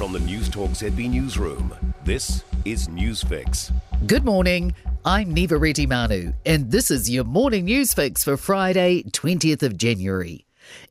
From the Newstalk ZB Newsroom, this is Newsfix. Good morning. I'm Niva Retimanu, and this is your morning news fix for Friday, 20th of January.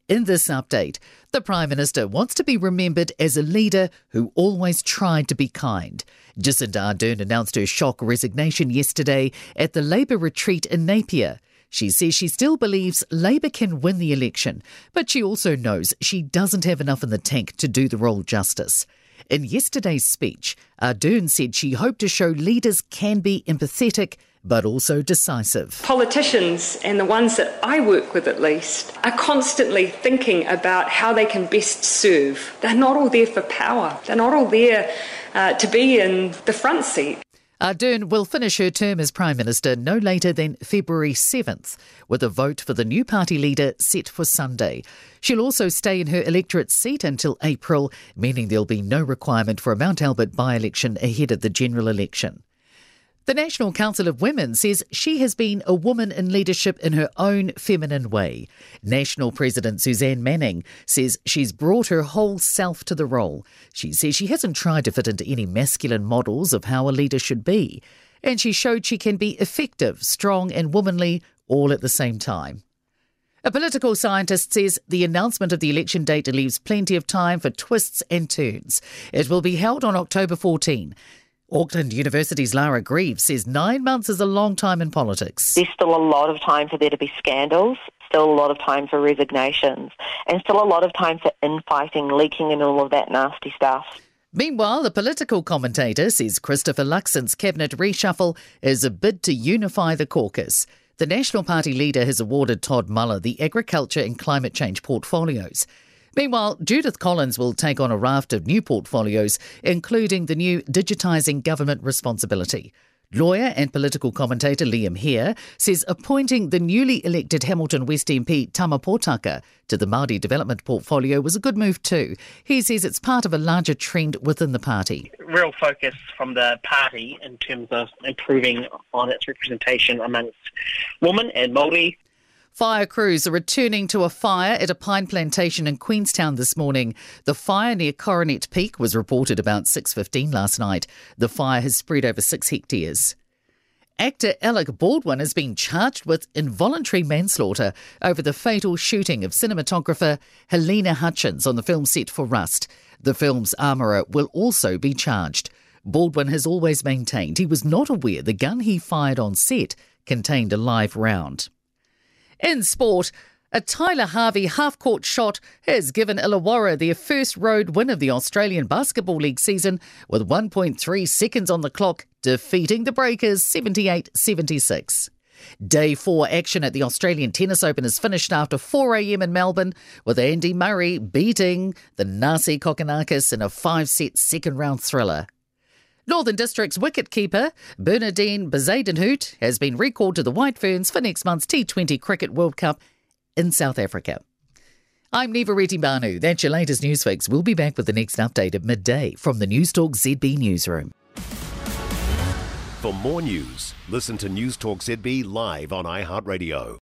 In this update, the Prime Minister wants to be remembered as a leader who always tried to be kind. Jacinda Ardern announced her shock resignation yesterday at the Labour retreat in Napier. She says she still believes Labour can win the election, but she also knows she doesn't have enough in the tank to do the role justice. In yesterday's speech, Ardern said she hoped to show leaders can be empathetic but also decisive. Politicians, and the ones that I work with at least, are constantly thinking about how they can best serve. They're not all there for power, they're not all there uh, to be in the front seat. Ardern will finish her term as Prime Minister no later than February 7th, with a vote for the new party leader set for Sunday. She'll also stay in her electorate seat until April, meaning there'll be no requirement for a Mount Albert by election ahead of the general election. The National Council of Women says she has been a woman in leadership in her own feminine way. National President Suzanne Manning says she's brought her whole self to the role. She says she hasn't tried to fit into any masculine models of how a leader should be. And she showed she can be effective, strong, and womanly all at the same time. A political scientist says the announcement of the election date leaves plenty of time for twists and turns. It will be held on October 14. Auckland University's Lara Greaves says nine months is a long time in politics. There's still a lot of time for there to be scandals, still a lot of time for resignations, and still a lot of time for infighting, leaking, and all of that nasty stuff. Meanwhile, the political commentator says Christopher Luxon's cabinet reshuffle is a bid to unify the caucus. The National Party leader has awarded Todd Muller the agriculture and climate change portfolios. Meanwhile, Judith Collins will take on a raft of new portfolios, including the new Digitising Government Responsibility. Lawyer and political commentator Liam Hehir says appointing the newly elected Hamilton West MP Tama Potaka to the Māori Development Portfolio was a good move too. He says it's part of a larger trend within the party. Real focus from the party in terms of improving on its representation amongst women and Māori Fire crews are returning to a fire at a pine plantation in Queenstown this morning. The fire near Coronet Peak was reported about 6:15 last night. The fire has spread over 6 hectares. Actor Alec Baldwin has been charged with involuntary manslaughter over the fatal shooting of cinematographer Halyna Hutchins on the film set for Rust. The film's armourer will also be charged. Baldwin has always maintained he was not aware the gun he fired on set contained a live round. In sport, a Tyler Harvey half court shot has given Illawarra their first road win of the Australian Basketball League season with 1.3 seconds on the clock, defeating the Breakers 78 76. Day four action at the Australian Tennis Open is finished after 4am in Melbourne, with Andy Murray beating Thanasi Kokkinakis in a five set second round thriller. Northern District's wicketkeeper Bernadine Bezuidenhout has been recalled to the White Ferns for next month's T20 Cricket World Cup in South Africa. I'm Niva Retimanu. That's your latest news fix. We'll be back with the next update at midday from the Newstalk ZB newsroom. For more news, listen to Newstalk ZB live on iHeartRadio.